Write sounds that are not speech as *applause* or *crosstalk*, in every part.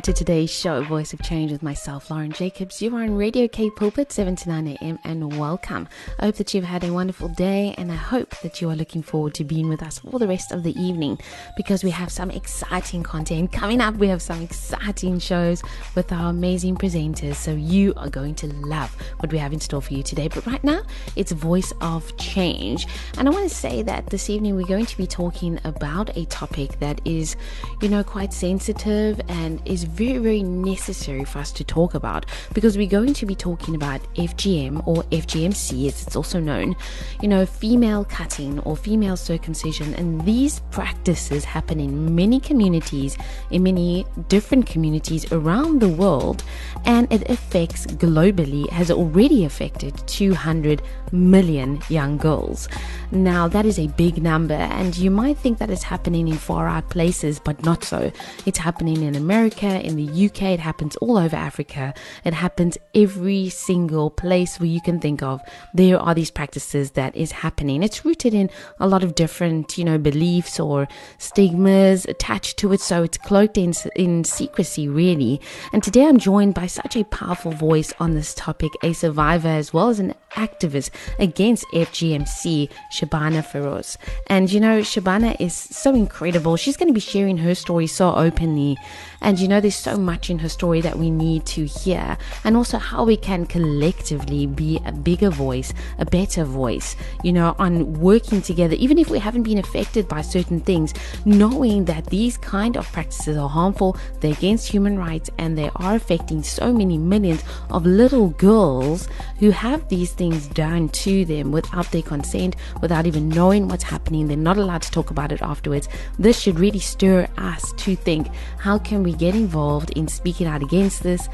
welcome to today's show, Voice of Change, with myself, Lauren Jacobs. You are on Radio K Pulpit, 7 to 9 a.m., and welcome. I hope that you've had a wonderful day, and I hope that you are looking forward to being with us for the rest of the evening because we have some exciting content coming up. We have some exciting shows with our amazing presenters, so you are going to love what we have in store for you today. But right now, it's Voice of Change, and I want to say that this evening we're going to be talking about a topic that is, you know, quite sensitive and is is very, very necessary for us to talk about because we're going to be talking about FGM or FGMC, as it's also known, you know, female cutting or female circumcision. And these practices happen in many communities, in many different communities around the world, and it affects globally, has already affected 200 million young girls. Now, that is a big number, and you might think that it's happening in far out places, but not so. It's happening in America, in the UK, it happens all over Africa. It happens every single place where you can think of. There are these practices that is happening. It's rooted in a lot of different, you know, beliefs or stigmas attached to it, so it's cloaked in, in secrecy, really. And today I'm joined by such a powerful voice on this topic, a survivor as well as an activist against FGMC, Shabana Feroze. And you know, Shabana is so incredible. She's going to be sharing her story so openly. And you know, there's so much in her story that we need to hear, and also how we can collectively be a bigger voice, a better voice, you know, on working together, even if we haven't been affected by certain things, knowing that these kind of practices are harmful, they're against human rights, and they are affecting so many millions of little girls who have these things done to them without their consent, without even knowing what's happening. They're not allowed to talk about it afterwards. This should really stir us to think how can we get involved in speaking out against this?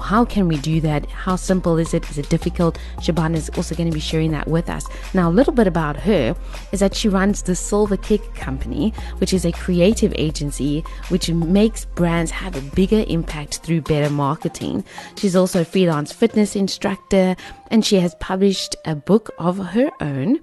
How can we do that? How simple is it? Is it difficult? Shabana is also going to be sharing that with us. Now, a little bit about her is that she runs the Silver Kick Company, which is a creative agency which makes brands have a bigger impact through better marketing. She's also a freelance fitness instructor and she has published a book of her own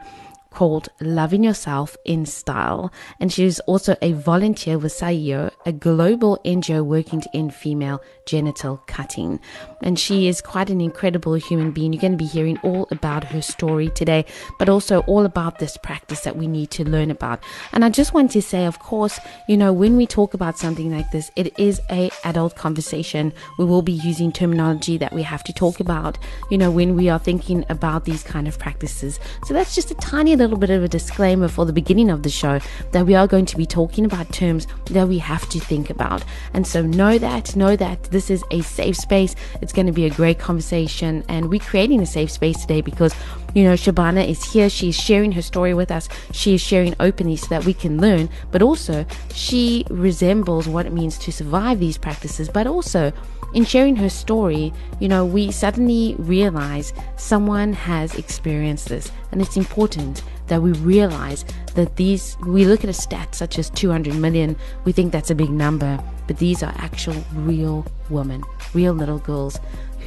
called Loving Yourself in Style. And she's also a volunteer with Sahiyo, a global NGO working to end female genital cutting. And she is quite an incredible human being. You're going to be hearing all about her story today, but also all about this practice that we need to learn about. And I just want to say, of course, you know, when we talk about something like this, it is a adult conversation. We will be using terminology that we have to talk about, you know, when we are thinking about these kind of practices. So that's just a tiny little bit of a disclaimer for the beginning of the show that we are going to be talking about terms that we have to think about. And so know that, know that this is a safe space. It's going to be a great conversation. And we're creating a safe space today because, you know, Shabana is here. She's sharing her story with us. She is sharing openly so that we can learn. But also, she resembles what it means to survive these practices, but also, in sharing her story, you know, we suddenly realize someone has experienced this, and it's important that we realize that these, we look at a stat such as 200 million, we think that's a big number, but these are actual real women, real little girls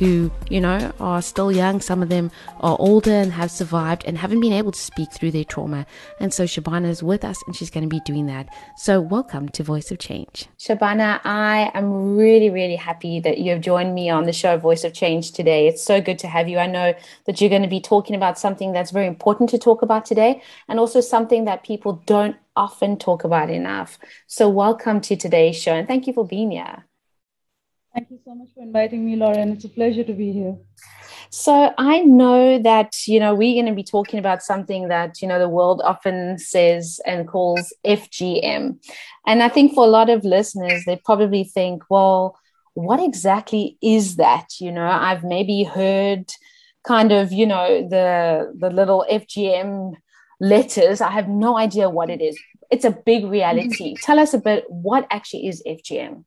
who, you know, are still young. Some of them are older and have survived and haven't been able to speak through their trauma. And so Shabana is with us and she's going to be doing that. So welcome to Voice of Change. Shabana, I am really, really happy that you have joined me on the show Voice of Change today. It's so good to have you. I know that you're going to be talking about something that's very important to talk about today and also something that people don't often talk about enough. So welcome to today's show and thank you for being here. Thank you so much for inviting me, Lauren. It's a pleasure to be here. So I know that you know we're going to be talking about something that you know the world often says and calls FGM, and I think for a lot of listeners, they probably think, well, what exactly is that? You know, I've maybe heard kind of you know the the little FGM letters. I have no idea what it is. It's a big reality. *laughs* Tell us a bit what actually is FGM.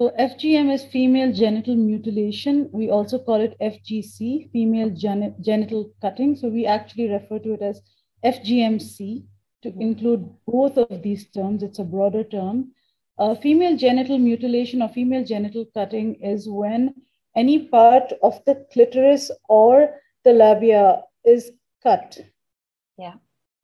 So FGM is female genital mutilation. We also call it FGC, female gen- genital cutting. So we actually refer to it as FGMC to include both of these terms. It's a broader term. Uh, female genital mutilation or female genital cutting is when any part of the clitoris or the labia is cut. Yeah.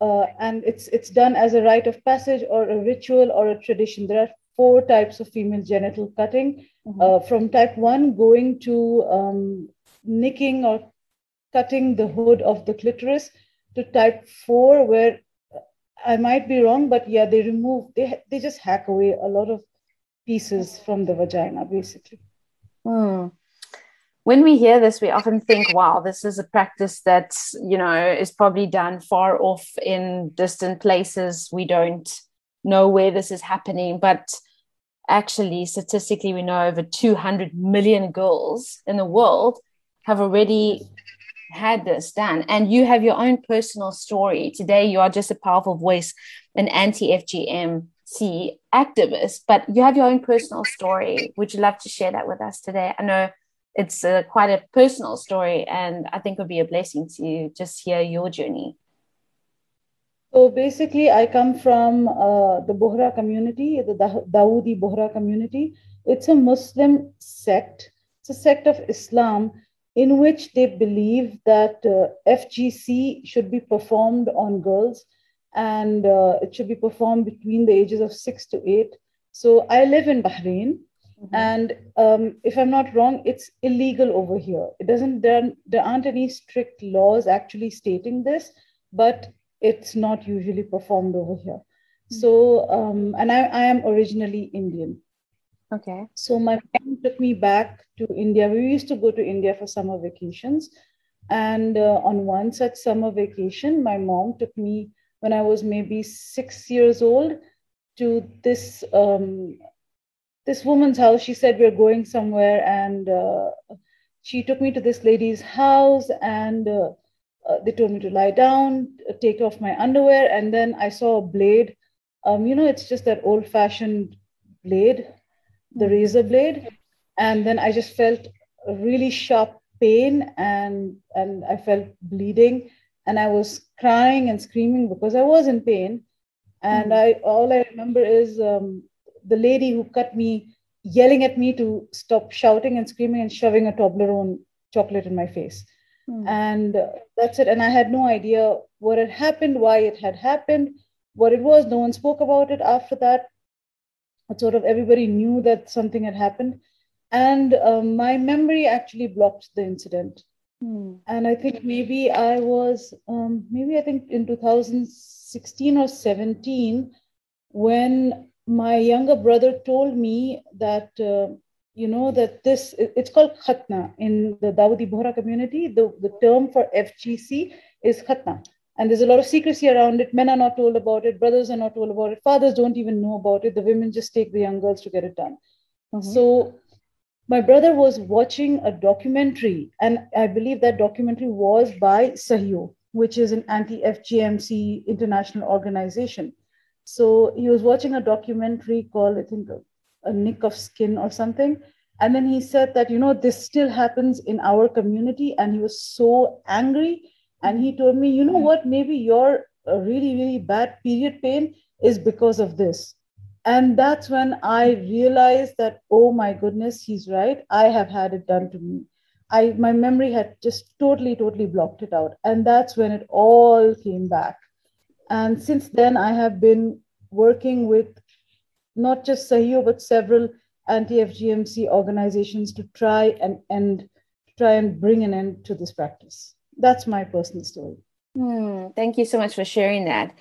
Uh, and it's it's done as a rite of passage or a ritual or a tradition. There are four types of female genital cutting. Mm-hmm. Uh, from type one, going to um, nicking or cutting the hood of the clitoris, to type four, where I might be wrong, but yeah, they remove they they just hack away a lot of pieces from the vagina, basically. Hmm. When we hear this, we often think, "Wow, this is a practice that you know is probably done far off in distant places. We don't know where this is happening." But actually, statistically, we know over 200 million girls in the world have already had this done. And you have your own personal story. Today you are just a powerful voice an anti-fgmc activist but you have your own personal story. Would you love to share that with us today? I know it's a, quite a personal story and i think it would be a blessing to just hear your journey so basically i come from uh, the bohra community the dawoodi bohra community it's a muslim sect it's a sect of islam in which they believe that uh, FGC should be performed on girls and uh, it should be performed between the ages of six to eight. So I live in Bahrain. Mm-hmm. And um, if I'm not wrong, it's illegal over here. It doesn't there, there aren't any strict laws actually stating this, but it's not usually performed over here. Mm-hmm. So, um, and I, I am originally Indian. Okay. So my mom took me back to India. We used to go to India for summer vacations. And uh, on one such summer vacation, my mom took me when I was maybe six years old to this um, this woman's house. She said we're going somewhere, and uh, she took me to this lady's house, and uh, uh they told me to lie down, take off my underwear, and then I saw a blade. Um, you know, it's just that old-fashioned blade the razor blade. And then i just felt a really sharp pain and and i felt bleeding. And i was crying and screaming because i was in pain. And mm. i all i remember is um, the lady who cut me yelling at me to stop shouting and screaming and shoving a Toblerone chocolate in my face mm. and that's it and i had no idea what had happened why it had happened what it was no one spoke about it after that sort of everybody knew that something had happened. And um, my memory actually blocked the incident. Hmm. And I think maybe I was, um, maybe I think in 2016 or 17, when my younger brother told me that, uh, you know, that this, it's called khatna. In the Dawoodi Bohra community. The, the term for FGC is khatna. And there's a lot of secrecy around it. Men are not told about it. Brothers are not told about it. Fathers don't even know about it. The women just take the young girls to get it done. Mm-hmm. so my brother was watching a documentary. And i believe that documentary was by Sahiyo which is an anti-fgmc international organization. So he was watching a documentary called i think a, nick of skin or something and then he said that you know this still happens in our community and he was so angry and he told me, you know what, maybe your uh, really, really bad period pain is because of this. And that's when I realized that, oh my goodness, he's right. I have had it done to me. I my memory had just totally, totally blocked it out. And that's when it all came back. And since then, I have been working with not just Sahiyo, but several anti-FGMC organizations to try and end, try and bring an end to this practice that's my personal story. Hmm, thank you so much for sharing that.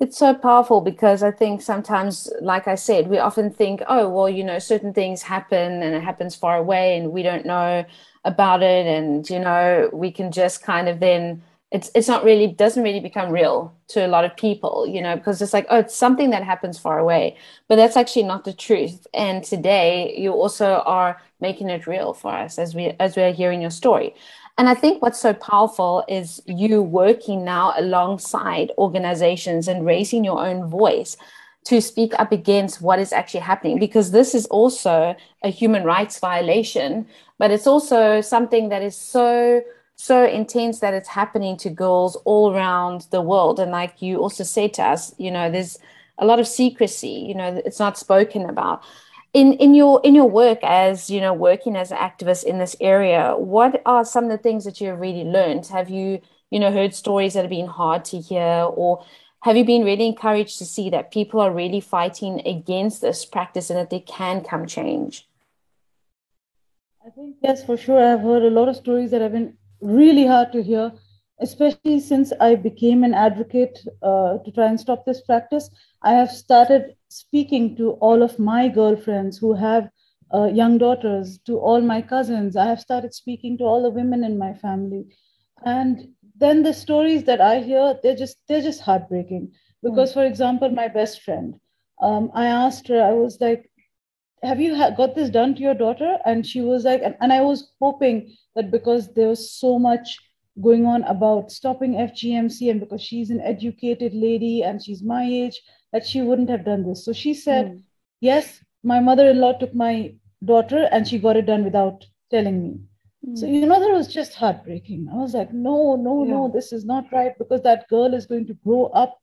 It's so powerful because I think sometimes, like I said, we often think, oh, well, you know, certain things happen and it happens far away and we don't know about it. And, you know, we can just kind of then, it's, it's not really, doesn't really become real to a lot of people, you know, because it's like, oh, it's something that happens far away. But that's actually not the truth. And today you also are making it real for us as we, as we're hearing your story. And I think what's so powerful is you working now alongside organizations and raising your own voice to speak up against what is actually happening because this is also a human rights violation but it's also something that is so so intense that it's happening to girls all around the world. And like you also said to us you know there's a lot of secrecy you know it's not spoken about. In in your in your work as you know working as an activist in this area what are some of the things that you've really learned? Have you you know heard stories that have been hard to hear or have you been really encouraged to see that people are really fighting against this practice and that there can come change? I think yes for sure. I've heard a lot of stories that have been really hard to hear especially since i became an advocate uh, to try and stop this practice i have started speaking to all of my girlfriends who have uh, young daughters to all my cousins i have started speaking to all the women in my family and then the stories that I hear, they're just they're just heartbreaking. Because, mm. for example, my best friend, um, I asked her, I was like, "Have you got this done to your daughter?" And she was like, and, and I was hoping that because there was so much going on about stopping FGMC, and because she's an educated lady and she's my age, that she wouldn't have done this. So she said, mm. "Yes, my mother-in-law took my daughter, and she got it done without telling me." So, hmm. you know, that was just heartbreaking. I was like, no, no, yeah. no, this is not right because that girl is going to grow up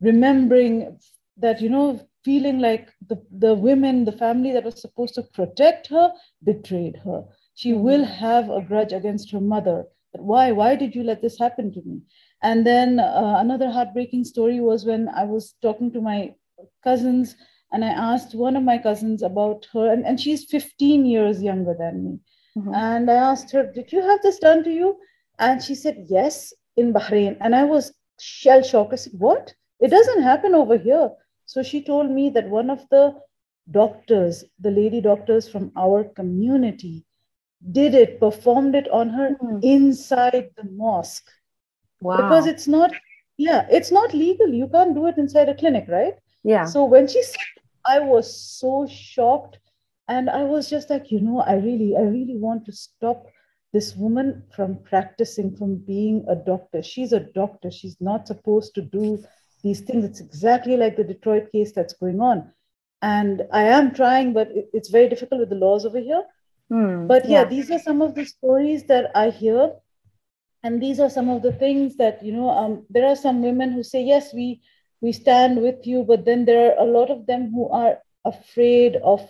remembering that, you know, feeling like the, the women, the family that was supposed to protect her betrayed her. She mm-hmm. will have a grudge against her mother. But why? Why did you let this happen to me? And then uh, another heartbreaking story was when I was talking to my cousins and I asked one of my cousins about her, and, and she's 15 years younger than me. Mm-hmm. And I asked her, Did you have this done to you? And she said, Yes, in Bahrain. And I was shell shocked. I said, What? It doesn't happen over here. So she told me that one of the doctors, the lady doctors from our community, did it, performed it on her mm-hmm. inside the mosque. Wow. Because it's not, yeah, it's not legal. You can't do it inside a clinic, right? Yeah. So when she said, I was so shocked and i was just like you know i really i really want to stop this woman from practicing from being a doctor she's a doctor she's not supposed to do these things. It's exactly like the detroit case that's going on. And i am trying but it's very difficult with the laws over here. Mm, but yeah, yeah. these are some of the stories that i hear. And these are some of the things that you know um, there are some women who say yes we we stand with you but then there are a lot of them who are afraid of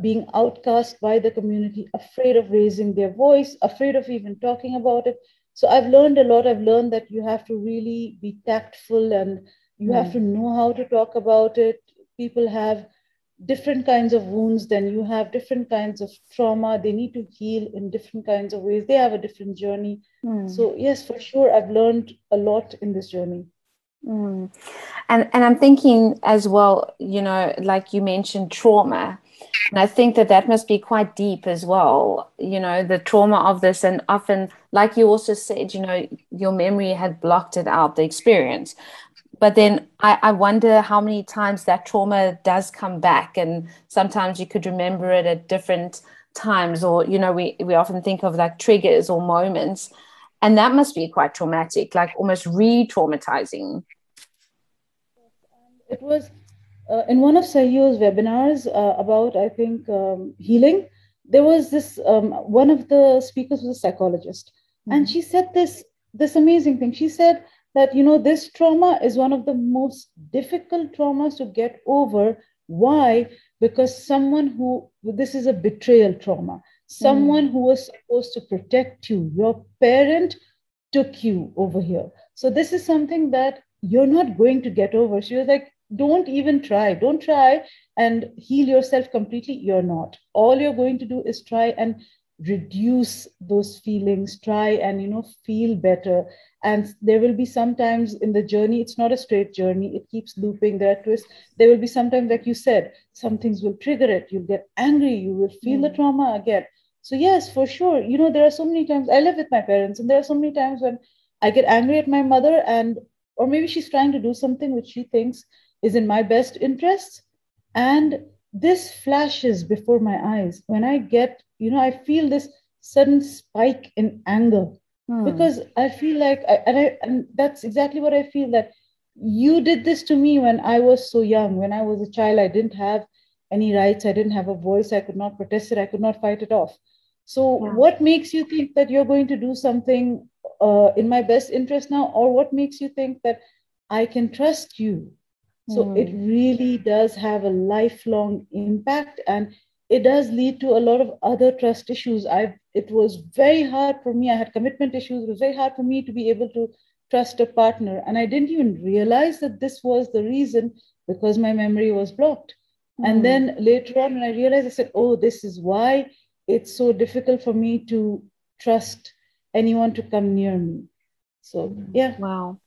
being outcast by the community, afraid of raising their voice, afraid of even talking about it. So I've learned a lot. I've learned that you have to really be tactful and you mm. have to know how to talk about it. People have different kinds of wounds, then you have different kinds of trauma. They need to heal in different kinds of ways. They have a different journey. Mm. So, yes, for sure, I've learned a lot in this journey. Mm. And and I'm thinking as well, you know, like you mentioned trauma. And I think that that must be quite deep as well, you know, the trauma of this. And often, like you also said, you know, your memory had blocked it out, the experience. But then I, I wonder how many times that trauma does come back. And sometimes you could remember it at different times, or, you know, we, we often think of like triggers or moments. And that must be quite traumatic, like almost re traumatizing. It was uh, in one of Sahiyo's webinars uh, about, I think, um, healing, there was this um, one of the speakers was a psychologist, mm-hmm. and she said this this amazing thing. She said that you know this trauma is one of the most difficult traumas to get over. Why? Because someone who this is a betrayal trauma. Someone mm-hmm. who was supposed to protect you, your parent, took you over here. So this is something that you're not going to get over. She was like, don't even try. Don't try and heal yourself completely. You're not. All you're going to do is try and reduce those feelings. Try and you know feel better. And there will be sometimes in the journey it's not a straight journey. It keeps looping. There are twists. There will be sometimes like you said some things will trigger it. You'll get angry. You will feel mm. the trauma again. So yes for sure. You know there are so many times i live with my parents and there are so many times when i get angry at my mother and or maybe she's trying to do something which she thinks is in my best interest. And this flashes before my eyes when I get, you know, I feel this sudden spike in anger hmm. because I feel like, I, and, I, and that's exactly what I feel that you did this to me when I was so young. When I was a child, I didn't have any rights. I didn't have a voice. I could not protest it. I could not fight it off. So, yeah. what makes you think that you're going to do something uh, in my best interest now? Or what makes you think that I can trust you? So, mm. it really does have a lifelong impact and it does lead to a lot of other trust issues. I it was very hard for me. I had commitment issues. It was very hard for me to be able to trust a partner. And I didn't even realize that this was the reason because my memory was blocked. Mm. And hmm. then later on, when I realized, I said, oh, this is why it's so difficult for me to trust anyone to come near me. So, yeah. Wow.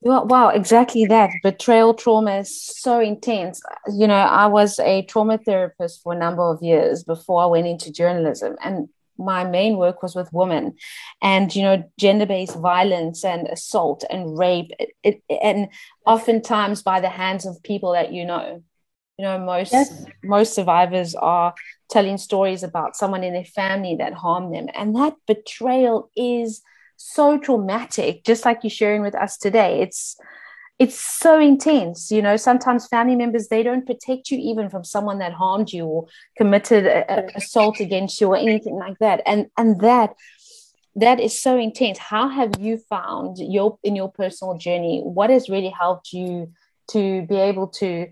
Well, wow, exactly that. Betrayal trauma is so intense. You know, I was a trauma therapist for a number of years before I went into journalism. And my main work was with women and you know gender-based violence and assault and rape it, it, and oftentimes by the hands of people that you know you know most yes. most survivors are telling stories about someone in their family that harmed them and that betrayal is so traumatic just like you're sharing with us today. It's it's so intense you know. Sometimes family members they don't protect you even from someone that harmed you or committed a, a assault against you or anything like that. And and that that is so intense. How have you found your in your personal journey what has really helped you to be able to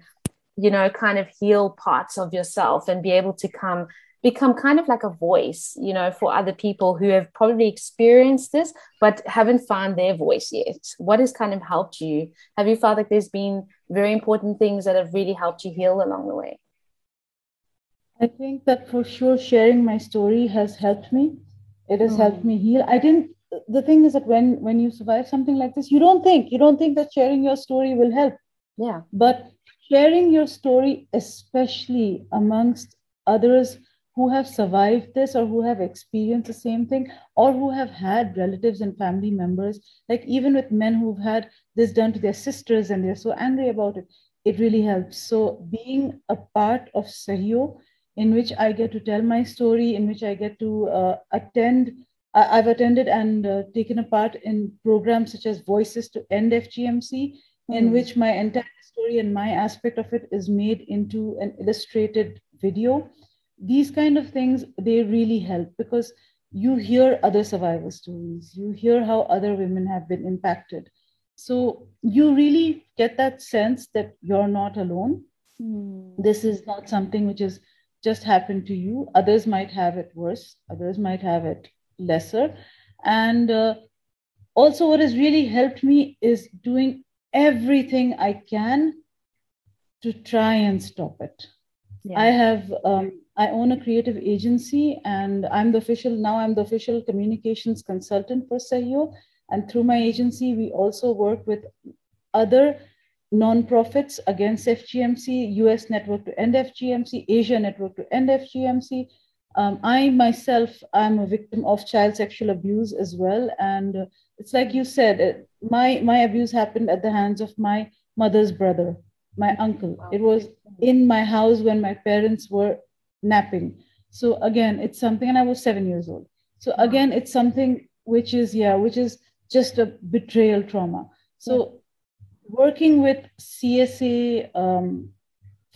you know kind of heal parts of yourself and be able to come become kind of like a voice you know for other people who have probably experienced this but haven't found their voice yet. What has kind of helped you? Have you felt like there's been very important things that have really helped you heal along the way? I think that for sure sharing my story has helped me. It has mm. helped me heal. I didn't the thing is that when when you survive something like this you don't think you don't think that sharing your story will help. Yeah. But sharing your story, especially amongst others who have survived this or who have experienced the same thing or who have had relatives and family members, like even with men who've had this done to their sisters and they're so angry about it, it really helps. So being a part of Sahiyo, in which I get to tell my story, in which I get to uh, attend I've attended and uh, taken a part in programs such as Voices to End FGMC, mm. in hmm. which my entire story and my aspect of it is made into an illustrated video these kind of things they really help because you hear other survivor stories. You hear how other women have been impacted. So you really get that sense that you're not alone. Mm. this is not something which is just happened to you. Others might have it worse. Others might have it lesser. And uh, also what has really helped me is doing everything I can to try and stop it. Yeah. I have um, I own a creative agency and I'm the official now I'm the official communications consultant for Sahiyo. And through my agency, we also work with other nonprofits against FGMC, US Network to End FGMC, Asia Network to End FGMC. Um, I myself, I'm a victim of child sexual abuse as well. And it's like you said, my my abuse happened at the hands of my mother's brother my uncle. It was in my house when my parents were napping. So again it's something and i was 7 years old. So again it's something which is yeah which is just a betrayal trauma. So working with csa um,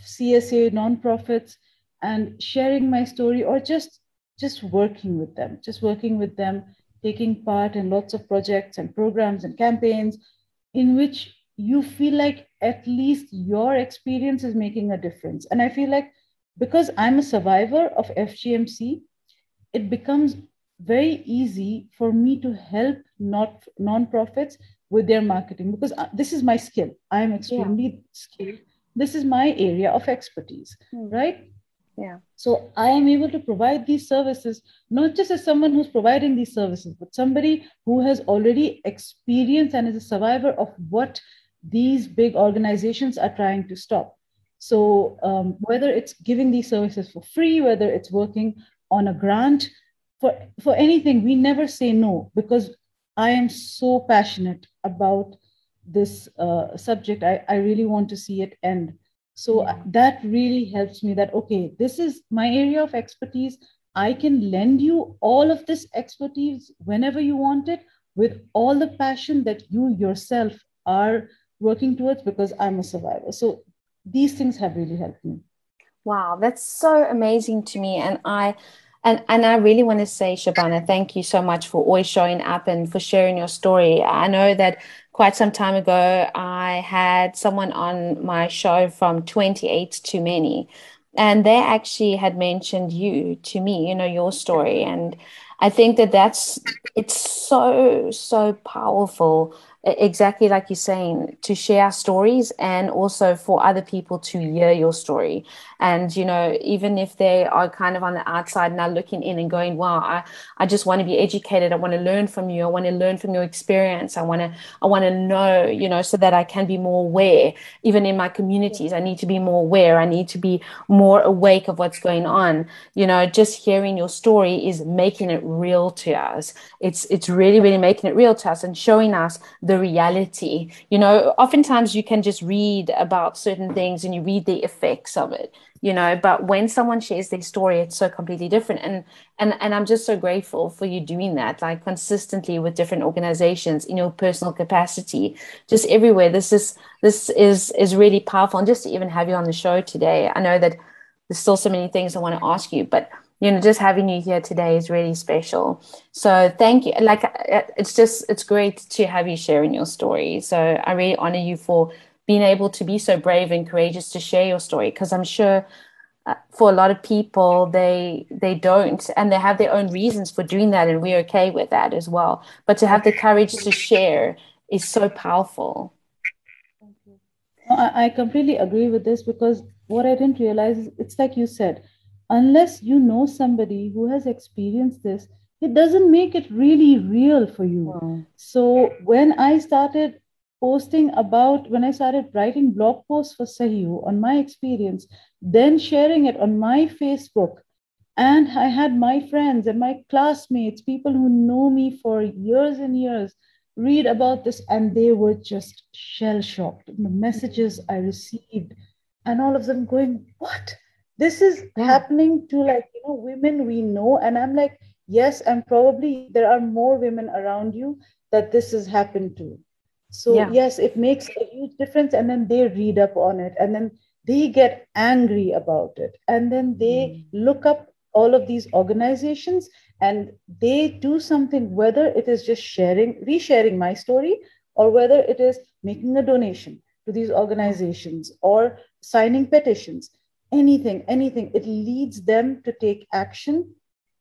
csa nonprofits and sharing my story or just just working with them just working with them taking part in lots of projects and programs and campaigns in which you feel like at least your experience is making a difference. And I feel like because I'm a survivor of FGMC, it becomes very easy for me to help not nonprofits with their marketing because uh, this is my skill. I am extremely yeah. skilled. This is my area of expertise, mm. right? Yeah. So I am able to provide these services not just as someone who's providing these services, but somebody who has already experienced and is a survivor of what these big organizations are trying to stop. So um, whether it's giving these services for free, whether it's working on a grant, for, for anything, we never say no because I am so passionate about this uh, subject. I, I really want to see it end. So yeah. that really helps me that, okay, this is my area of expertise. I can lend you all of this expertise whenever you want it with all the passion that you yourself are working towards because I'm a survivor. So these things have really helped me. Wow, that's so amazing to me. And I and and I really want to say, Shabana, thank you so much for always showing up and for sharing your story. I know that quite some time ago I had someone on my show from 28 Too Many, and they actually had mentioned you to me, you know, your story. And I think that that's it's so so powerful exactly like you're saying to share stories and also for other people to hear your story. And you know even if they are kind of on the outside now looking in and going wow i, I just want to be educated. I want to learn from you. I want to learn from your experience. I want to i want to know you know so that i can be more aware. Even in my communities i need to be more aware. I need to be more awake of what's going on. You know just hearing your story is making it real to us. It's it's really really making it real to us and showing us the reality. You know, oftentimes you can just read about certain things and you read the effects of it, you know, but when someone shares their story, it's so completely different. And and and I'm just so grateful for you doing that, like consistently with different organizations in your personal capacity, just everywhere. This is this is is really powerful. And just to even have you on the show today, I know that there's still so many things I want to ask you, but you know just having you here today is really special. So thank you like uh, it's just it's great to have you sharing your story. So i really honor you for being able to be so brave and courageous to share your story because i'm sure uh, for a lot of people they they don't and they have their own reasons for doing that and we're okay with that as well. But to have the courage to share is so powerful. Thank I, I completely agree with this because what i didn't realize is it's like you said unless you know somebody who has experienced this, it doesn't make it really real for you. Wow. So when I started posting about, when I started writing blog posts for Sahiyo on my experience, then sharing it on my Facebook, and I had my friends and my classmates, people who know me for years and years, read about this, and they were just shell shocked. The messages I received, and all of them going, What? This is yeah. happening to like you know women we know and i'm like yes and probably there are more women around you that this has happened to so yeah. yes it makes a huge difference and then they read up on it and then they get angry about it and then they mm. look up all of these organizations and they do something whether it is just sharing resharing my story or whether it is making a donation to these organizations or signing petitions anything, anything. It leads them to take action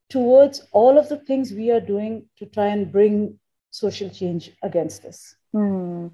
towards all of the things we are doing to try and bring social change against us. Mm,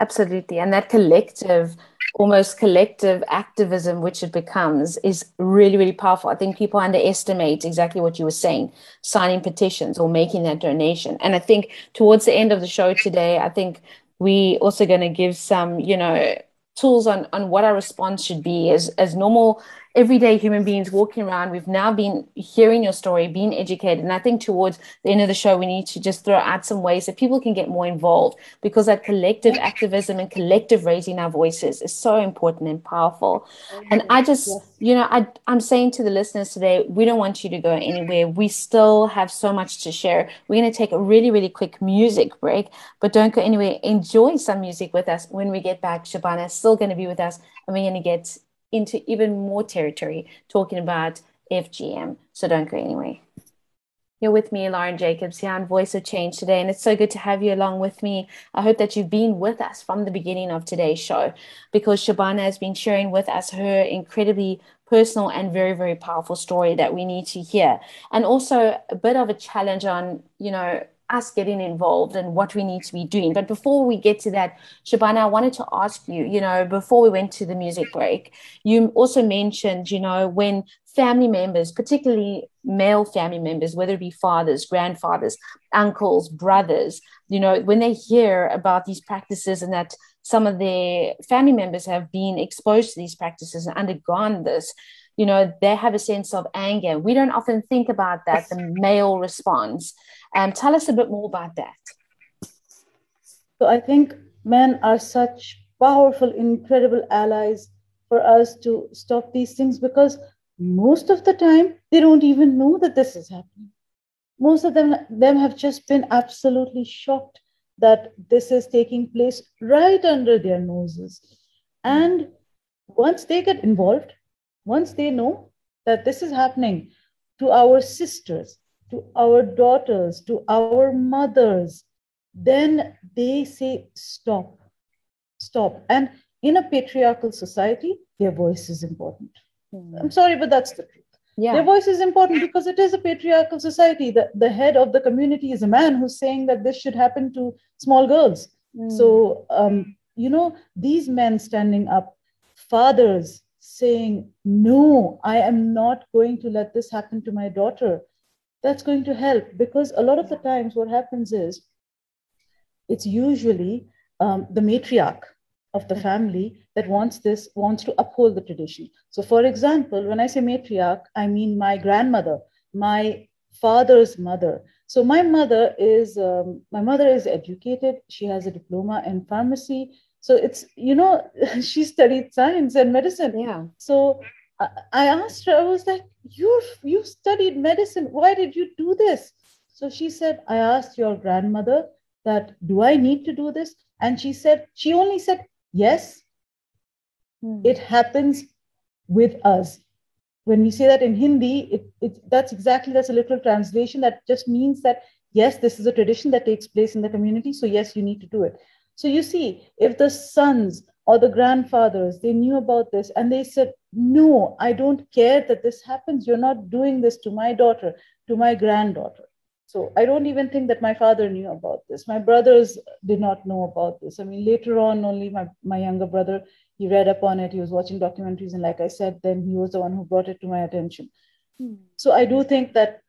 absolutely. And that collective, almost collective activism, which it becomes, is really, really powerful. I think people underestimate exactly what you were saying signing petitions or making that donation. And I think towards the end of the show today, I think we also going to give some, you know, tools on on what our response should be. As as normal everyday human beings walking around. We've now been hearing your story, being educated. And I think towards the end of the show, we need to just throw out some ways that people can get more involved because that collective activism and collective raising our voices is so important and powerful. And I just, you know, I, I'm saying to the listeners today, we don't want you to go anywhere. We still have so much to share. We're going to take a really, really quick music break, but don't go anywhere. Enjoy some music with us when we get back. Shabana is still going to be with us and we're going to get into even more territory talking about FGM. So don't go anywhere. You're with me, Lauren Jacobs, here on Voice of Change today, and it's so good to have you along with me. I hope that you've been with us from the beginning of today's show because Shabana has been sharing with us her incredibly personal and very, very powerful story that we need to hear. And also a bit of a challenge on, you know, us getting involved and what we need to be doing. But before we get to that, Shabana, I wanted to ask you, you know, before we went to the music break, you also mentioned, you know, when family members, particularly male family members, whether it be fathers, grandfathers, uncles, brothers, you know, when they hear about these practices and that some of their family members have been exposed to these practices and undergone this, you know, they have a sense of anger. We don't often think about that, the male response. Um, tell us a bit more about that. So I think men are such powerful, incredible allies for us to stop these things because most of the time they don't even know that this is happening. Most of them, them have just been absolutely shocked that this is taking place right under their noses. And once they get involved, once they know that this is happening to our sisters, to our daughters, to our mothers, then they say, stop, stop. And in a patriarchal society, their voice is important. Mm. I'm sorry, but that's the truth. Yeah. Their voice is important because it is a patriarchal society. The, the head of the community is a man who's saying that this should happen to small girls. Mm. So, um, you know, these men standing up, fathers saying, No, I am not going to let this happen to my daughter, that's going to help because a lot of the times what happens is it's usually um, the matriarch of the family that wants this wants to uphold the tradition. So for example when i say matriarch i mean my grandmother my father's mother. So my mother is um, my mother is educated. She has a diploma in pharmacy. So it's you know *laughs* she studied science and medicine. Yeah. So I, asked her i was like you you studied medicine why did you do this so she said i asked your grandmother that do i need to do this and she said she only said Yes, hmm. it happens with us. When we say that in Hindi, it, it, that's exactly that's a literal translation that just means that yes, this is a tradition that takes place in the community. So yes, you need to do it. So you see, if the sons or the grandfathers they knew about this and they said, no, I don't care that this happens. You're not doing this to my daughter, to my granddaughter. So I don't even think that my father knew about this. My brothers did not know about this. I mean, later on, only my, my younger brother, he read up on it. He was watching documentaries. And like I said, then he was the one who brought it to my attention. Hmm. So I do think that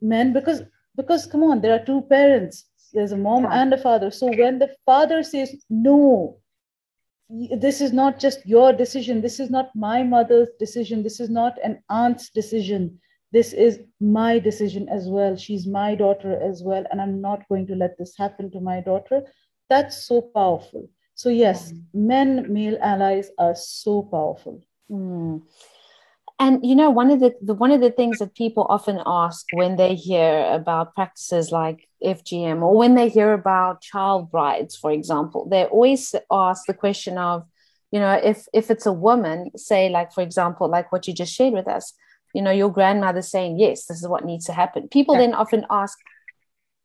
men, because, because come on, there are two parents. There's a mom yeah. and a father. So when the father says, no, this is not just your decision. This is not my mother's decision. This is not an aunt's decision this is my decision as well. She's my daughter as well. And I'm not going to let this happen to my daughter. That's so powerful. So, yes, mm. men, male allies are so powerful. Mm. And you know, one of the, the one of the things that people often ask when they hear about practices like FGM or when they hear about child brides, for example, they always ask the question of, you know, if if it's a woman, say like for example, like what you just shared with us, you know your grandmother saying yes this is what needs to happen people yeah. then often ask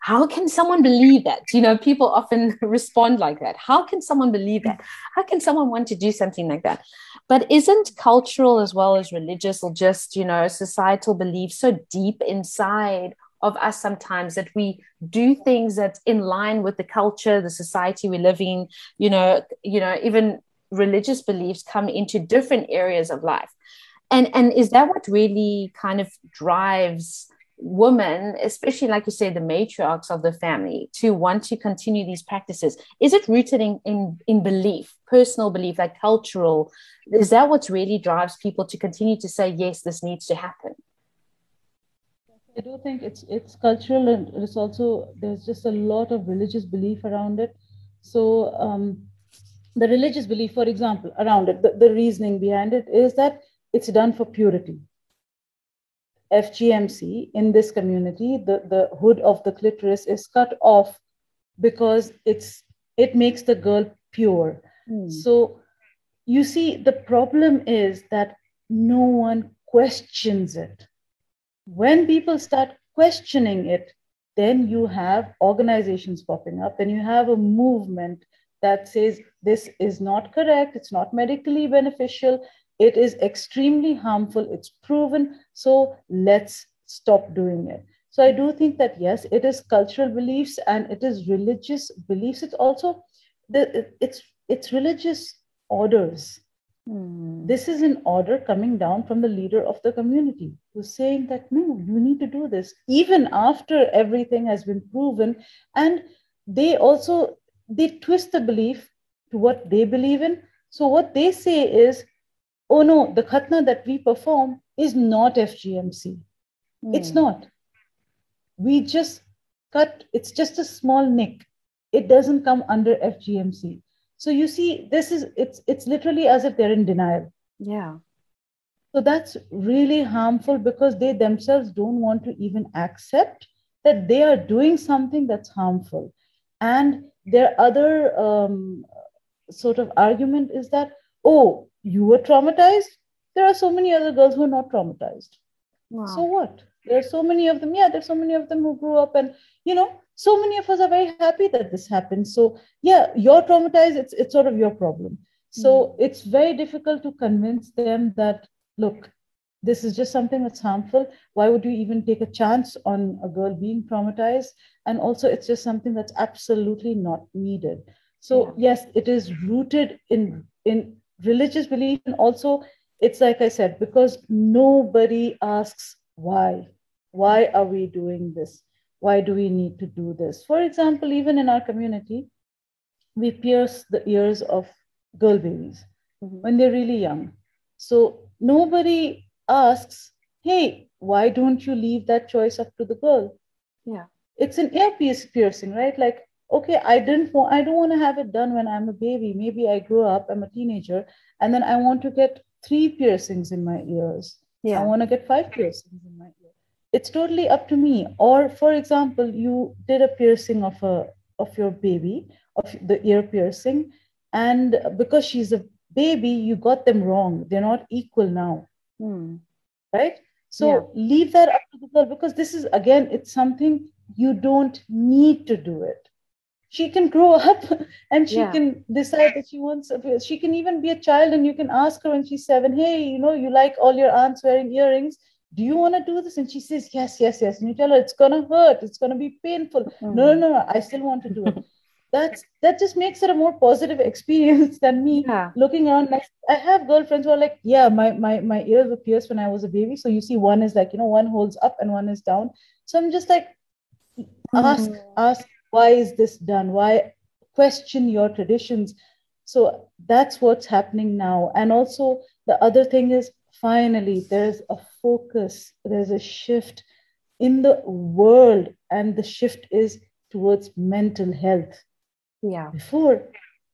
how can someone believe that? You know people often *laughs* respond like that. How can someone believe that? How can someone want to do something like that? But isn't cultural as well as religious or just you know societal belief so deep inside of us sometimes that we do things that's in line with the culture the society we live in? You know you know even religious beliefs come into different areas of life. And and is that what really kind of drives women especially like you say the matriarchs of the family to want to continue these practices. Is it rooted in in, in belief personal belief like cultural? Is that what really drives people to continue to say yes this needs to happen i do think it's it's cultural and it's also there's just a lot of religious belief around it. So um, the religious belief for example around it the, the reasoning behind it is that it's done for purity. FGMC in this community, the, the hood of the clitoris is cut off because it's it makes the girl pure. Mm. So you see, the problem is that no one questions it. When people start questioning it, then you have organizations popping up, then you have a movement that says this is not correct, it's not medically beneficial, it is extremely harmful. It's proven. So let's stop doing it. So I do think that yes, it is cultural beliefs and it is religious beliefs. It's also the it's it's religious orders. Hmm. This is an order coming down from the leader of the community who's saying that no, you need to do this, even after everything has been proven. And they also they twist the belief to what they believe in. So what they say is oh no, the khatna that we perform is not FGMC. Mm. It's not. We just cut, it's just a small nick. It doesn't come under FGMC. So you see, this is it's it's literally as if they're in denial. Yeah. So that's really harmful because they themselves don't want to even accept that they are doing something that's harmful. And their other um, sort of argument is that, oh, you were traumatized. There are so many other girls who are not traumatized. Wow. So what? There are so many of them. Yeah, there's so many of them who grew up, and you know, so many of us are very happy that this happened. So yeah, you're traumatized. It's it's sort of your problem. So mm. it's very difficult to convince them that look, this is just something that's harmful. Why would you even take a chance on a girl being traumatized? And also, it's just something that's absolutely not needed. So yeah. yes, it is rooted in in religious belief, and also it's like I said, because nobody asks why. Why are we doing this? Why do we need to do this? For example, even in our community, we pierce the ears of girl babies mm-hmm. when they're really young. So nobody asks, hey, why don't you leave that choice up to the girl? Yeah. It's an earpiece piercing, right? Like, okay, I didn't want, I don't want to have it done when I'm a baby. Maybe I grew up, I'm a teenager, and then I want to get three piercings in my ears. Yeah. I want to get five piercings in my ear. It's totally up to me. Or for example, you did a piercing of a of your baby, of the ear piercing, and because she's a baby, you got them wrong. They're not equal now. Hmm. Right? So yeah. leave that up to the girl because this is again, it's something you don't need to do it. She can grow up *laughs* and she yeah. can decide that she wants, she can even be a child and you can ask her when she's seven, hey, you know, you like all your aunts wearing earrings. Do you want to do this? And she says, yes, yes, yes. And you tell her, it's going to hurt. It's going to be painful. Mm. No, no, no, I still want to do it. that's that just makes it a more positive *laughs* experience than me yeah. looking around i have girlfriends who are like yeah my, my my ears were pierced when i was a baby so you see one is like you know one holds up and one is down so i'm just like ask mm. ask why is this done why question your traditions so that's what's happening now and also the other thing is finally there's a focus there's a shift in the world and the shift is towards mental health yeah. Before,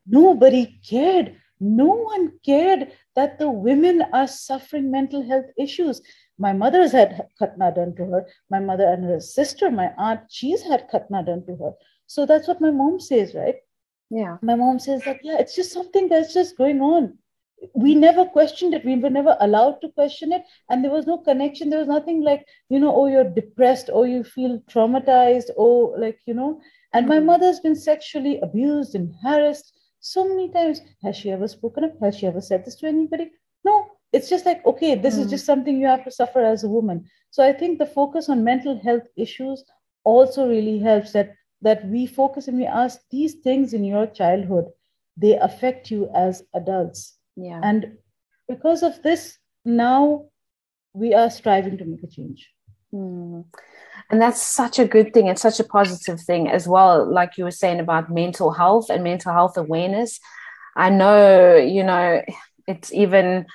nobody cared. No one cared that the women are suffering mental health issues. My mother's had khatna done to her. My mother and her sister, my aunt, she's had khatna done to her. So that's what my mom says, right? Yeah. My mom says that, yeah, it's just something that's just going on. We never questioned it. We were never allowed to question it. And there was no connection. There was nothing like, you know, oh, you're depressed, or you feel traumatized, or like, you know, and my hmm. mother's been sexually abused and harassed so many times. Has she ever spoken up? Has she ever said this to anybody? No. It's just like, okay, this mm. is hmm. just something you have to suffer as a woman. So I think the focus on mental health issues also really helps that that we focus and we ask these things in your childhood, they affect you as adults. Yeah. And because of this, now we are striving to make a change. Mm and that's such a good thing and such a positive thing as well like you were saying about mental health and mental health awareness i know you know it's even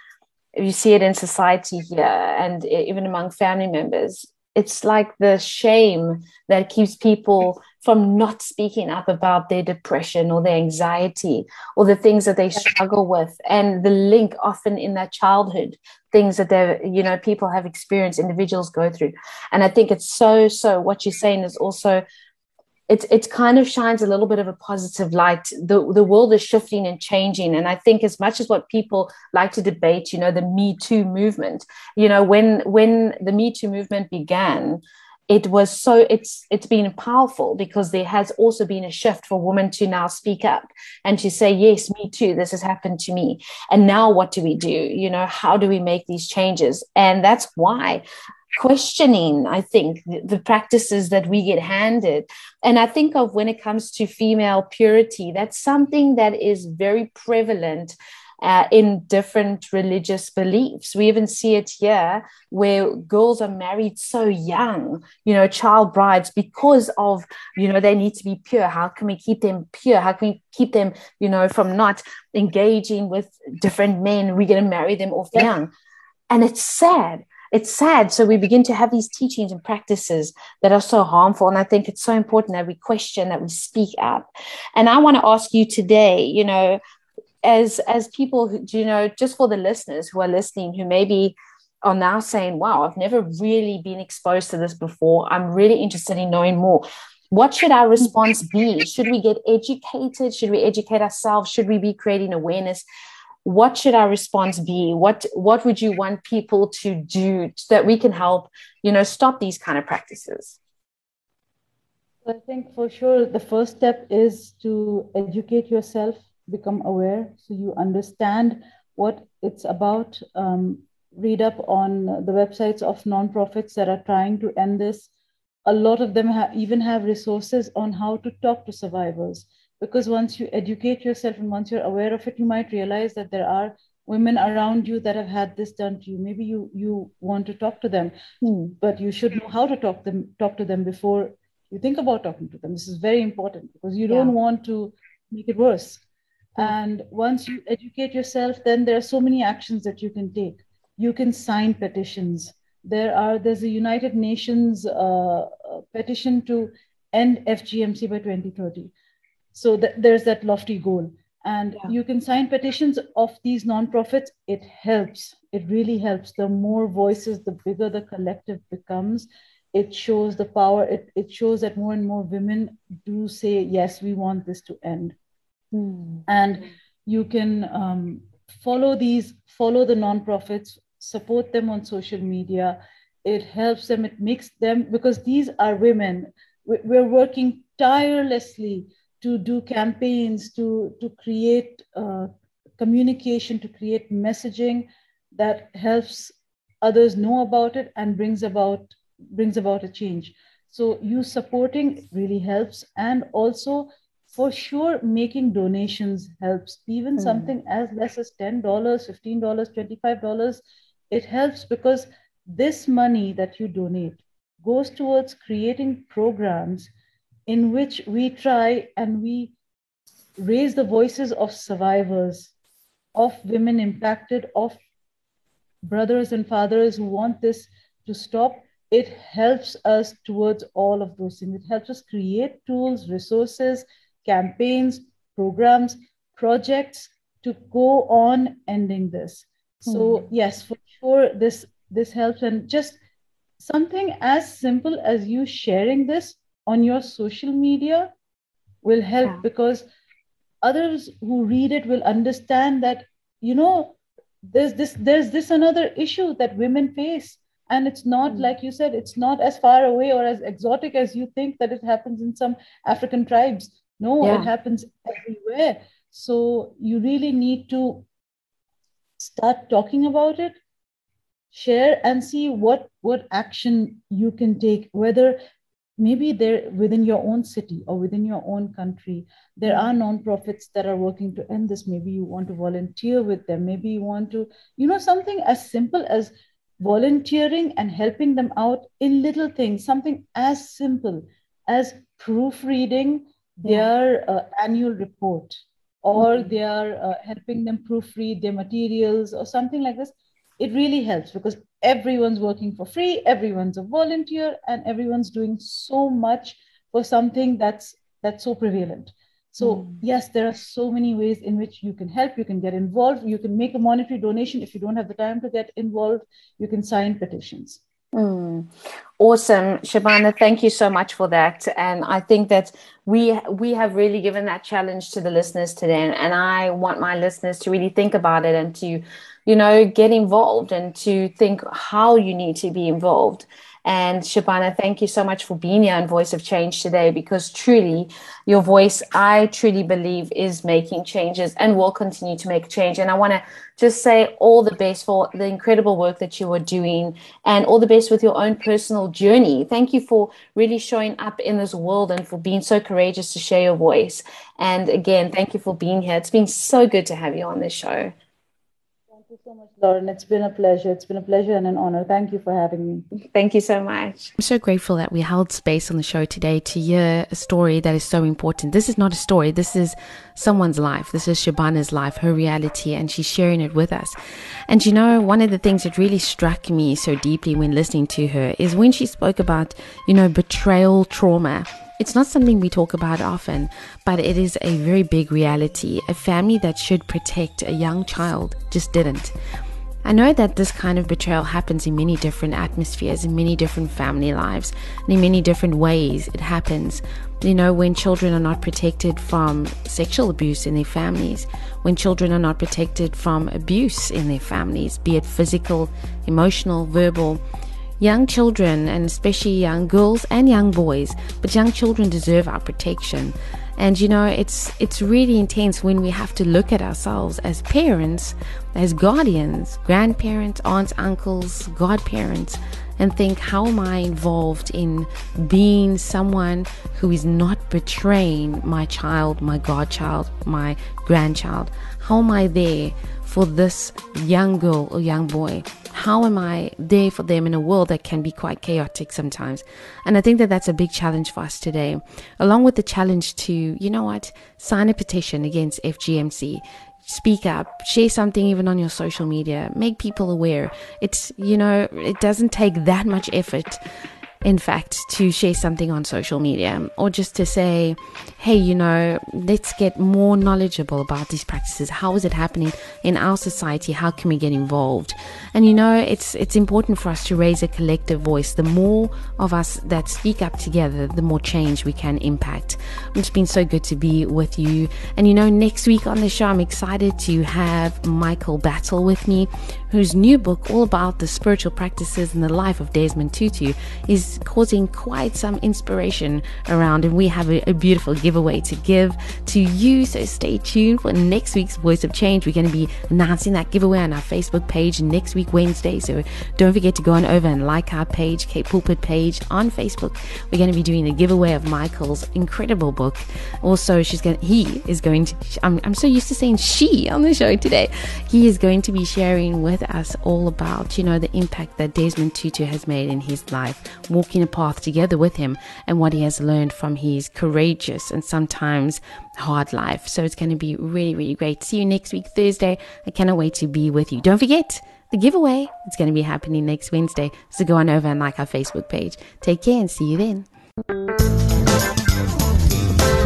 you see it in society here and even among family members it's like the shame that keeps people from not speaking up about their depression or their anxiety or the things that they struggle with and the link often in their childhood things that they you know people have experienced individuals go through. And i think it's so so what you're saying is also it, it kind of shines a little bit of a positive light. The, the world is shifting and changing. And I think as much as what people like to debate, you know, the Me Too movement, you know, when when the Me Too movement began, it was so it's it's been powerful because there has also been a shift for women to now speak up and to say yes me too this has happened to me and now what do we do you know how do we make these changes and that's why questioning i think the, practices that we get handed and i think of when it comes to female purity that's something that is very prevalent uh, in different religious beliefs. We even see it here where girls are married so young, you know, child brides because of, you know, they need to be pure. How can we keep them pure? How can we keep them, you know, from not engaging with different men? We're going to marry them off yeah. young. And it's sad it's sad. So we begin to have these teachings and practices that are so harmful. And I think it's so important that we question, that we speak up. And I want to ask you today, you know, as as people who you know, just for the listeners who are listening, who maybe are now saying, wow, I've never really been exposed to this before. I'm really interested in knowing more. what should our response be? Should we get educated? Should we educate ourselves? Should we be creating awareness? What should our response be? What what would you want people to do so that we can help, you know, stop these kind of practices? I think for sure the first step is to educate yourself, become aware, so you understand what it's about. Um, read up on the websites of nonprofits that are trying to end this a lot of them ha- even have resources on how to talk to survivors because once you educate yourself and once you're aware of it you might realize that there are women around you that have had this done to you maybe you you want to talk to them hmm. but you should know how to talk them talk to them before you think about talking to them this is very important because you don't yeah. want to make it worse hmm. and once you educate yourself then there are so many actions that you can take you can sign petitions there are there's a United Nations uh, petition to end FGMC by 2030. So th- there's that lofty goal, and yeah. you can sign petitions of these nonprofits. It helps. It really helps. The more voices, the bigger the collective becomes. It shows the power. It it shows that more and more women do say yes, we want this to end, mm. and you can um, follow these follow the nonprofits support them on social media. It helps them, it makes them, because these are women. We're working tirelessly to do campaigns, to, to create uh, communication, to create messaging that helps others know about it and brings about brings about a change. So you supporting really helps, and also for sure making donations helps. Even mm. something as less as ten dollars, fifteen dollars, twenty five dollars it helps because this money that you donate goes towards creating programs in which we try and we raise the voices of survivors, of women impacted, of brothers and fathers who want this to stop. It helps us towards all of those things. It helps us create tools, resources, campaigns, programs, projects to go on ending this. So, mm. yes, for sure this this helps and just something as simple as you sharing this on your social media will help yeah. because others who read it will understand that you know there's this there's this another issue that women face and it's not mm. like you said it's not as far away or as exotic as you think that it happens in some african tribes no yeah. it happens everywhere so you really need to start talking about it share and see what what action you can take whether maybe they're within your own city or within your own country there are nonprofits that are working to end this. Maybe you want to volunteer with them. Maybe you want to you know something as simple as volunteering and helping them out in little things something as simple as proofreading their uh, annual report or mm-hmm. they are uh, helping them proofread their materials or something like this. It really helps because everyone's working for free, everyone's a volunteer, and everyone's doing so much for something that's that's so prevalent. So mm. yes, there are so many ways in which you can help. You can get involved. You can make a monetary donation if you don't have the time to get involved. You can sign petitions. Mm. Awesome, Shabana. Thank you so much for that. And I think that we we have really given that challenge to the listeners today. And, and I want my listeners to really think about it and to you know, get involved and to think how you need to be involved. And Shabana, thank you so much for being here on Voice of Change today because truly your voice, I truly believe, is making changes and will continue to make change. And I want to just say all the best for the incredible work that you are doing and all the best with your own personal journey. Thank you for really showing up in this world and for being so courageous to share your voice. And again, thank you for being here. It's been so good to have you on this show you so much, Lauren. It's been a pleasure. It's been a pleasure and an honor. Thank you for having me. Thank you so much. I'm so grateful that we held space on the show today to hear a story that is so important. This is not a story, this is someone's life. This is Shabana's life, her reality, and she's sharing it with us. And you know, one of the things that really struck me so deeply when listening to her is when she spoke about, you know, betrayal trauma it's not something we talk about often, but it is a very big reality. A family that should protect a young child just didn't. I know that this kind of betrayal happens in many different atmospheres, in many different family lives, and in many different ways it happens. You know, when children are not protected from sexual abuse in their families, when children are not protected from abuse in their families, be it physical, emotional, verbal, young children, and especially young girls and young boys, but young children deserve our protection. And you know, it's it's really intense when we have to look at ourselves as parents, as guardians, grandparents, aunts, uncles, godparents, and think, how am I involved in being someone who is not betraying my child, my godchild, my grandchild? How am I there for this young girl or young boy? How am I there for them in a world that can be quite chaotic sometimes? And I think that that's a big challenge for us today, along with the challenge to, you know what, sign a petition against FGMC speak up, share something even on your social media, make people aware. It's, you know, it doesn't take that much effort in fact, to share something on social media or just to say, hey, you know, let's get more knowledgeable about these practices. How is it happening in our society? How can we get involved? And you know, it's it's important for us to raise a collective voice. The more of us that speak up together, the more change we can impact. It's been so good to be with you. And you know, next week on the show, I'm excited to have Michael Battle with me, whose new book, all about the spiritual practices and the life of Desmond Tutu, is causing quite some inspiration around. And we have a, a beautiful giveaway to give to you. So stay tuned for next week's Voice of Change. We're going to be announcing that giveaway on our Facebook page next week, Wednesday. So don't forget to go on over and like our page, Kate Pulpit page on Facebook. We're going to be doing a giveaway of Michael's incredible book. Also, she's going he is going to, I'm, I'm so used to saying she on the show today. He is going to be sharing with us all about, you know, the impact that Desmond Tutu has made in his life, walking a path together with him and what he has learned from his courageous and sometimes hard life. So it's going to be really, really great. See you next week, Thursday. I cannot wait to be with you. Don't forget, the giveaway It's going to be happening next Wednesday. So go on over and like our Facebook page. Take care and see you then.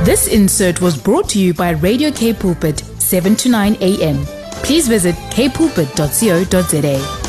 This insert was brought to you by Radio K Pulpit, 7 to 9 a.m. Please visit kpulpit.co.za.